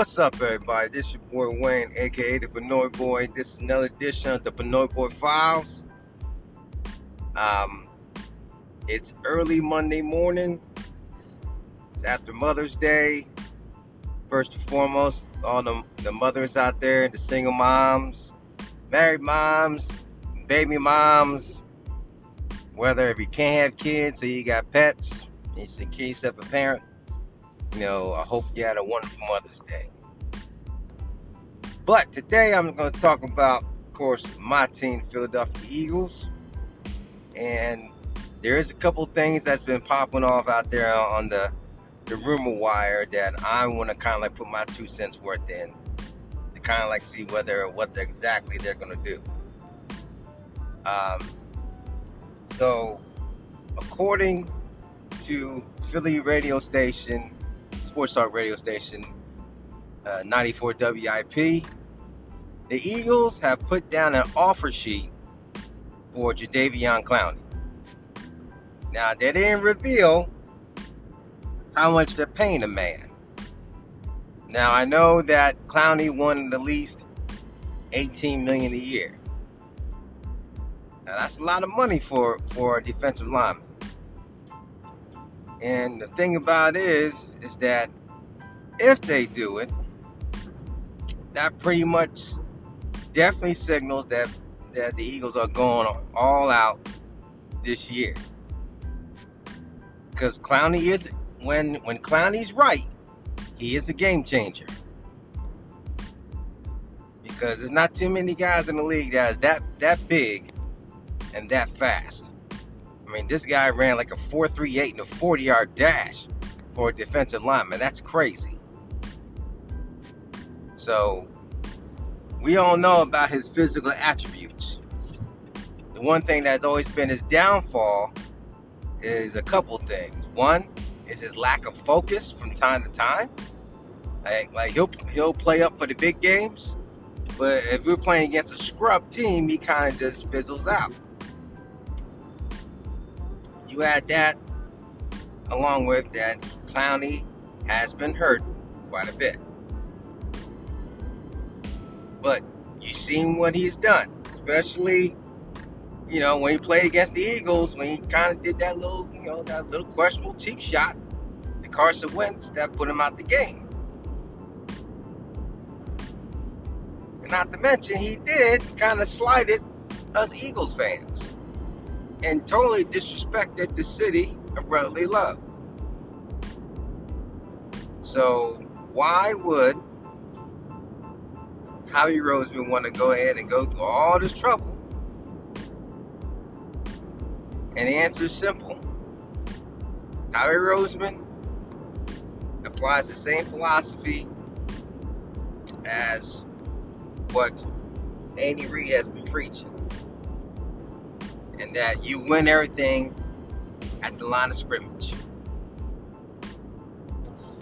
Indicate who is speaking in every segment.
Speaker 1: What's up, everybody? This is your boy Wayne, aka the Benoit Boy. This is another edition of the Benoit Boy Files. Um, it's early Monday morning. It's after Mother's Day. First and foremost, all the, the mothers out there, the single moms, married moms, baby moms, whether if you can't have kids or you got pets, you can yourself a parent you know, I hope you had a wonderful Mother's Day. But today I'm going to talk about, of course, my team, Philadelphia Eagles. And there is a couple things that's been popping off out there on the, the rumor wire that I want to kind of like put my two cents worth in to kind of like see whether what exactly they're going to do. Um, so, according to Philly radio station Sports Talk radio station, uh, 94 WIP. The Eagles have put down an offer sheet for Jadeveon Clowney. Now, they didn't reveal how much they're paying the man. Now, I know that Clowney won at least 18 million a year. Now, that's a lot of money for, for a defensive lineman. And the thing about it is, is that if they do it, that pretty much definitely signals that that the Eagles are going all out this year. Because Clowney is when when Clowney's right, he is a game changer. Because there's not too many guys in the league that is that that big and that fast. I mean, this guy ran like a 4.38 and a 40 yard dash for a defensive lineman. That's crazy. So, we all know about his physical attributes. The one thing that's always been his downfall is a couple things. One is his lack of focus from time to time. Like, like he'll he'll play up for the big games, but if we're playing against a scrub team, he kind of just fizzles out you add that along with that Clowney has been hurt quite a bit. But you've seen what he's done, especially, you know, when he played against the Eagles, when he kind of did that little, you know, that little questionable cheap shot to Carson Wentz that put him out the game. And not to mention, he did kind of slighted us Eagles fans and totally disrespected the city of brotherly love. So, why would Howie Roseman want to go ahead and go through all this trouble? And the answer is simple Howie Roseman applies the same philosophy as what Andy Reid has been preaching and that you win everything at the line of scrimmage.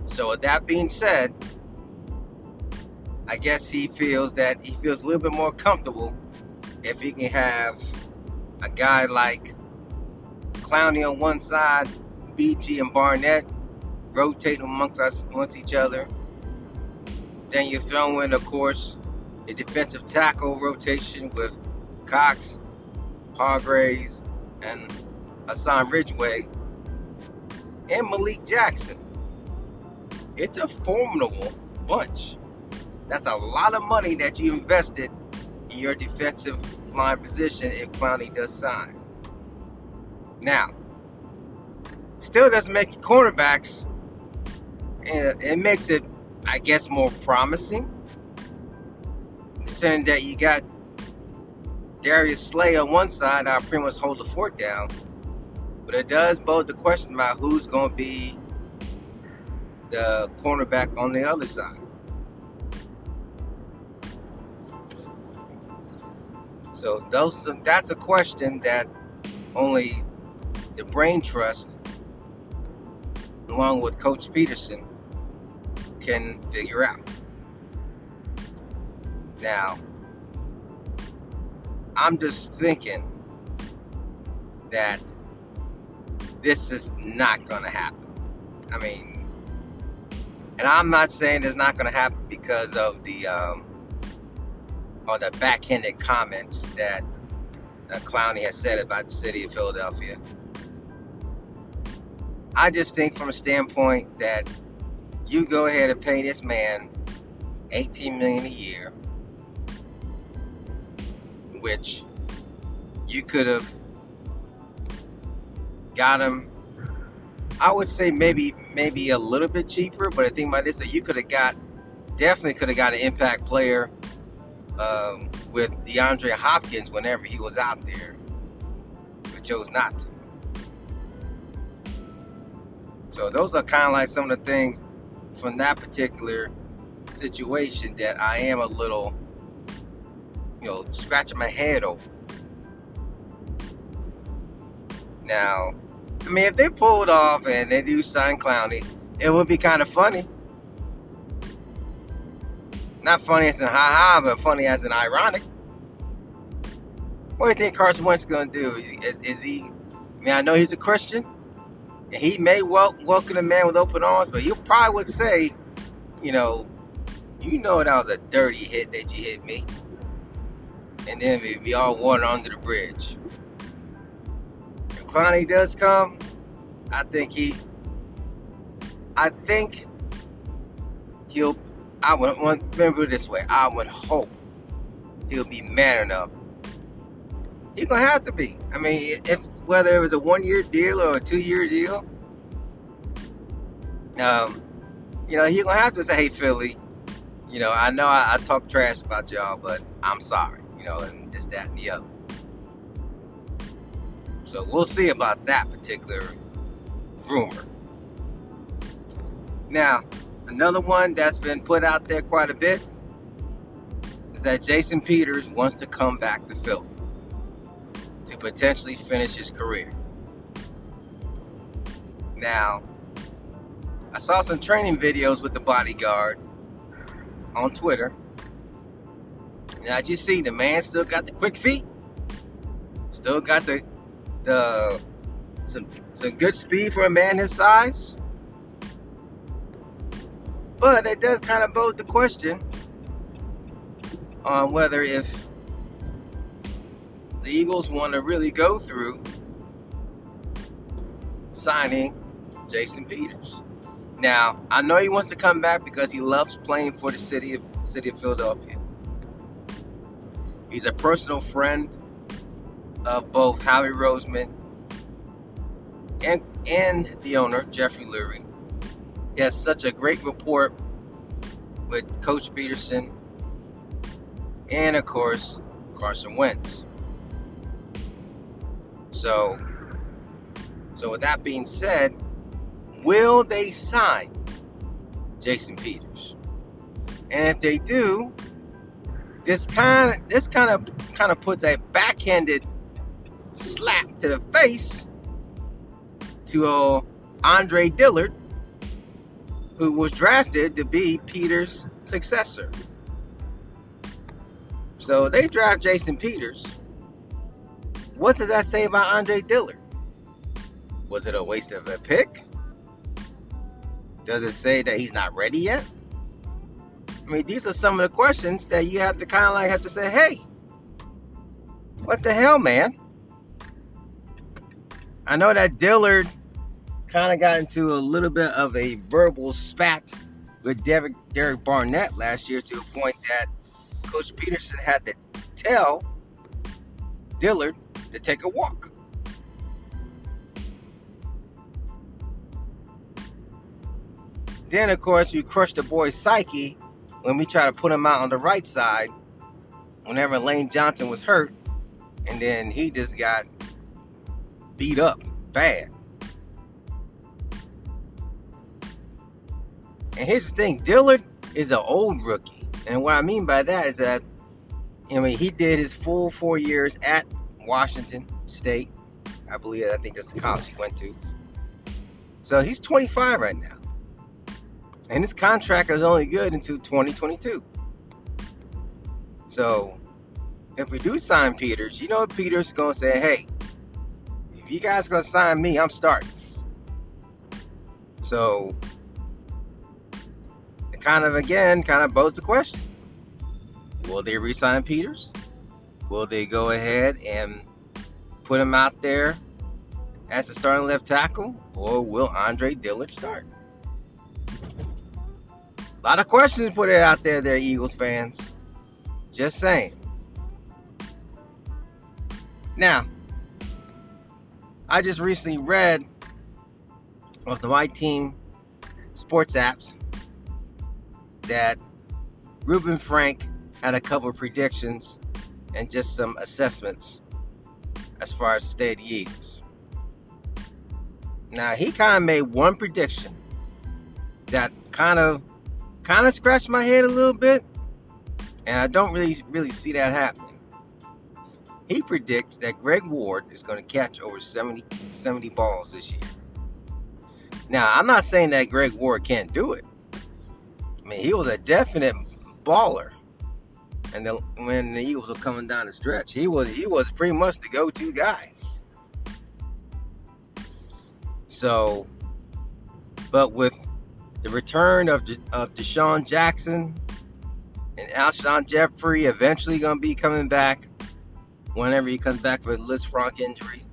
Speaker 1: So, with that being said, I guess he feels that he feels a little bit more comfortable if he can have a guy like Clowney on one side, BG and Barnett rotating amongst us amongst each other. Then you throw in, of course, a defensive tackle rotation with Cox Hargreaves, and Hassan Ridgeway, and Malik Jackson. It's a formidable bunch. That's a lot of money that you invested in your defensive line position if Clowney does sign. Now, still doesn't make you cornerbacks. It makes it, I guess, more promising. Saying that you got Darius Slay on one side, I pretty much hold the fort down. But it does bode the question about who's going to be the cornerback on the other side. So those that's a question that only the brain trust, along with Coach Pederson, can figure out. Now, I'm just thinking that this is not going to happen. I mean, And I'm not saying it's not going to happen because of the um, or the backhanded comments that uh, Clowney has said about the city of Philadelphia. I just think from a standpoint that you go ahead and pay this man 18 million a year, which you could have got him. I would say maybe maybe a little bit cheaper, but I think about this that you could have got definitely could have got an impact player um, with DeAndre Hopkins whenever he was out there, but chose not to. So those are kind of like some of the things from that particular situation that I am a little, you know, scratching my head over. Now, I mean, if they pulled off and they do sign Clowney, it would be kind of funny. Not funny as in ha ha, but funny as in ironic. What do you think Carson Wentz going to do? Is, is, is, he, I mean, I know he's a Christian. And he may wel- welcome a man with open arms, but he probably would say, you know, you know that was a dirty hit that you hit me. And then we, all water under the bridge. If Clowney does come, I think he, I think he'll, I would remember this way. I would hope he'll be man enough. He's gonna have to be. I mean, if whether it was a one-year deal or a two-year deal, um, you know, he's gonna have to say, "Hey, Philly, you know, I know I, I talk trash about y'all, but I'm sorry, know, and this, that, and the other. So we'll see about that particular rumor. Now, another one that's been put out there quite a bit is that Jason Peters wants to come back to Philly to potentially finish his career. Now, I saw some training videos with the bodyguard on Twitter. And as you see, the man still got the quick feet, still got the the some some good speed for a man his size. But it does kind of bode the question on whether if the Eagles want to really go through signing Jason Peters. Now, I know he wants to come back because he loves playing for the city of city of Philadelphia. He's a personal friend of both Howie Roseman and and the owner, Jeffrey Lurie. He has such a great rapport with Coach Pederson and of course Carson Wentz. So so with that being said, Will they sign Jason Peters? And if they do, this kind of this kind of kind of puts a backhanded slap to the face to uh, Andre Dillard, who was drafted to be Peters' successor. So they draft Jason Peters. What does that say about Andre Dillard? Was it a waste of a pick? Does it say that he's not ready yet? I mean, these are some of the questions that you have to kind of like have to say, hey, what the hell, man? I know that Dillard kind of got into a little bit of a verbal spat with Derek, Derek Barnett last year to a point that Coach Pederson had to tell Dillard to take a walk. Then, of course, we crush the boy's psyche when we try to put him out on the right side whenever Lane Johnson was hurt. And then he just got beat up bad. And here's the thing Dillard is an old rookie. And what I mean by that is that, I mean, he did his full four years at Washington State. I believe, I think that's the college he went to. So he's 25 right now. And his contract is only good until 2022. So if we do sign Peters, you know Peters gonna say, hey, if you guys gonna sign me, I'm starting. So it kind of again kind of bodes the question: Will they resign Peters? Will they go ahead and put him out there as a starting left tackle, or will Andre Dillard start? A lot of questions put it out there, there, Eagles fans. Just saying. Now, I just recently read of the My Team sports apps that Reuben Frank had a couple of predictions and just some assessments as far as the state of the Eagles. Now he kind of made one prediction that kind of kind of scratched my head a little bit, and I don't really really see that happening. He predicts that Greg Ward is going to catch over 70, 70 balls this year. Now, I'm not saying that Greg Ward can't do it. I mean, he was a definite baller. And the, when the Eagles were coming down the stretch, he was he was pretty much the go-to guy. So, but with the return of De, of DeSean Jackson and Alshon Jeffery eventually going to be coming back whenever he comes back with Lisfranc injury.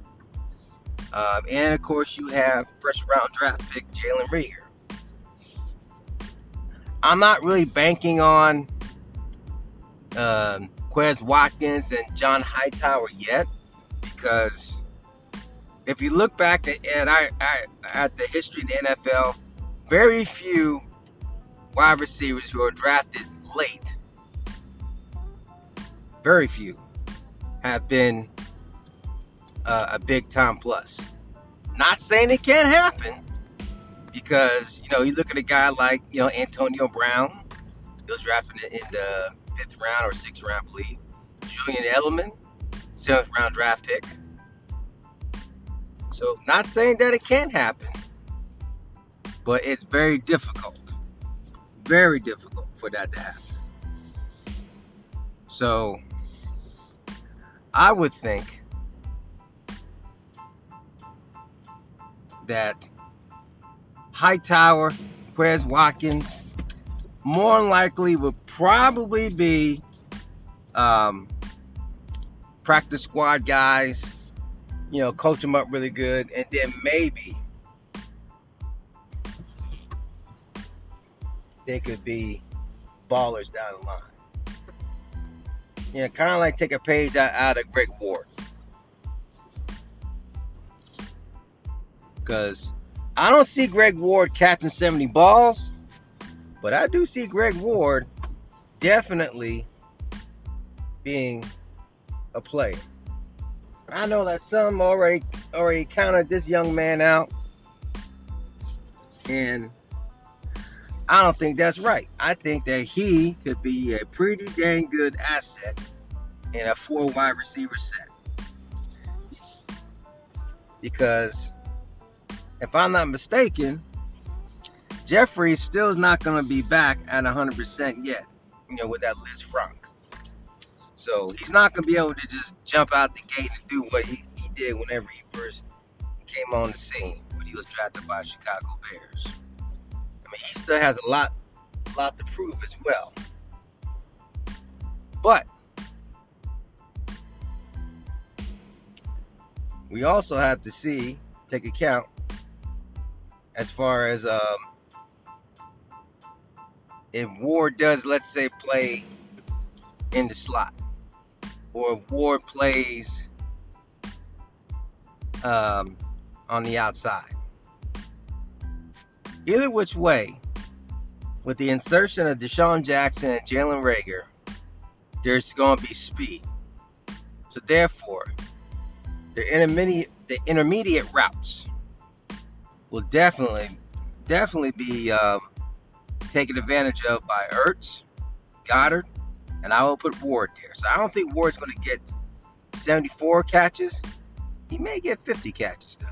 Speaker 1: Um, and of course, you have first round draft pick Jalen Reagor. I'm not really banking on um, Quez Watkins and John Hightower yet because if you look back at, at, at the history of the NFL, very few wide receivers who are drafted late, very few, have been uh, a big time plus. Not saying it can't happen because, you know, you look at a guy like, you know, Antonio Brown, he was drafted in the fifth round or sixth round, I believe. Julian Edelman, seventh round draft pick. So, not saying that it can't happen, but it's very difficult. Very difficult for that to happen. So, I would think that Hightower, Quez Watkins, more likely would probably be um, practice squad guys, you know, coach them up really good, and then maybe they could be ballers down the line. Yeah, kind of like take a page out, out of Greg Ward. Because I don't see Greg Ward catching 70 balls, but I do see Greg Ward definitely being a player. I know that some already already counted this young man out, and I don't think that's right. I think that he could be a pretty dang good asset in a four wide receiver set. Because if I'm not mistaken, Jeffery still is not going to be back at 100% yet, you know, with that Lisfranc. So he's not going to be able to just jump out the gate and do what he, he did whenever he first came on the scene when he was drafted by Chicago Bears. Mean, he still has a lot, lot to prove as well. But we also have to see, take account as far as um, if Ward does, let's say, play in the slot, or Ward plays um, on the outside. Either which way, with the insertion of DeSean Jackson and Jalen Reagor, there's going to be speed. So therefore, the intermediate the intermediate routes will definitely definitely be um, taken advantage of by Ertz, Goedert, and I will put Ward there. So I don't think Ward's going to get 74 catches. He may get 50 catches though.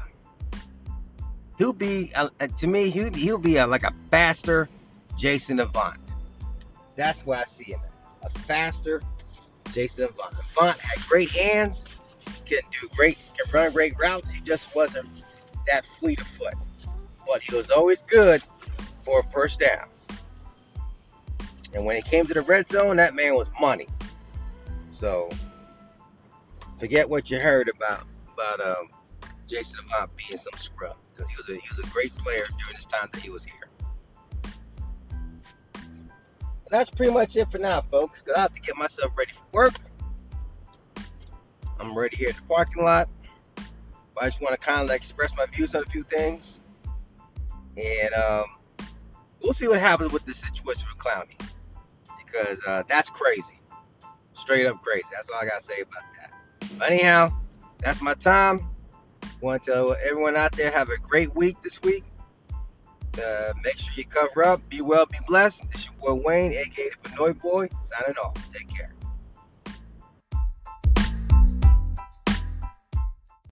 Speaker 1: He'll be uh, uh to me he'll, he'll be a, like a faster Jason Avant. That's what I see him as a faster Jason Avant. Avant had great hands, can do great, can run great routes. He just wasn't that fleet of foot. But he was always good for a first down. And when it came to the red zone, that man was money. So forget what you heard about about um, Jason Avant being some scrub because he was a he was a great player during this time that he was here. And that's pretty much it for now, folks. Cause I have to get myself ready for work. I'm ready here at the parking lot. But I just want to kind of like express my views on a few things, and um, we'll see what happens with this situation with Clowney because uh, that's crazy, straight up crazy. That's all I gotta say about that. But anyhow, that's my time. Want to tell everyone out there have a great week this week. Uh, make sure you cover up. Be well, be blessed. This your boy Wayne, aka the Benoit Boy, signing off. Take care.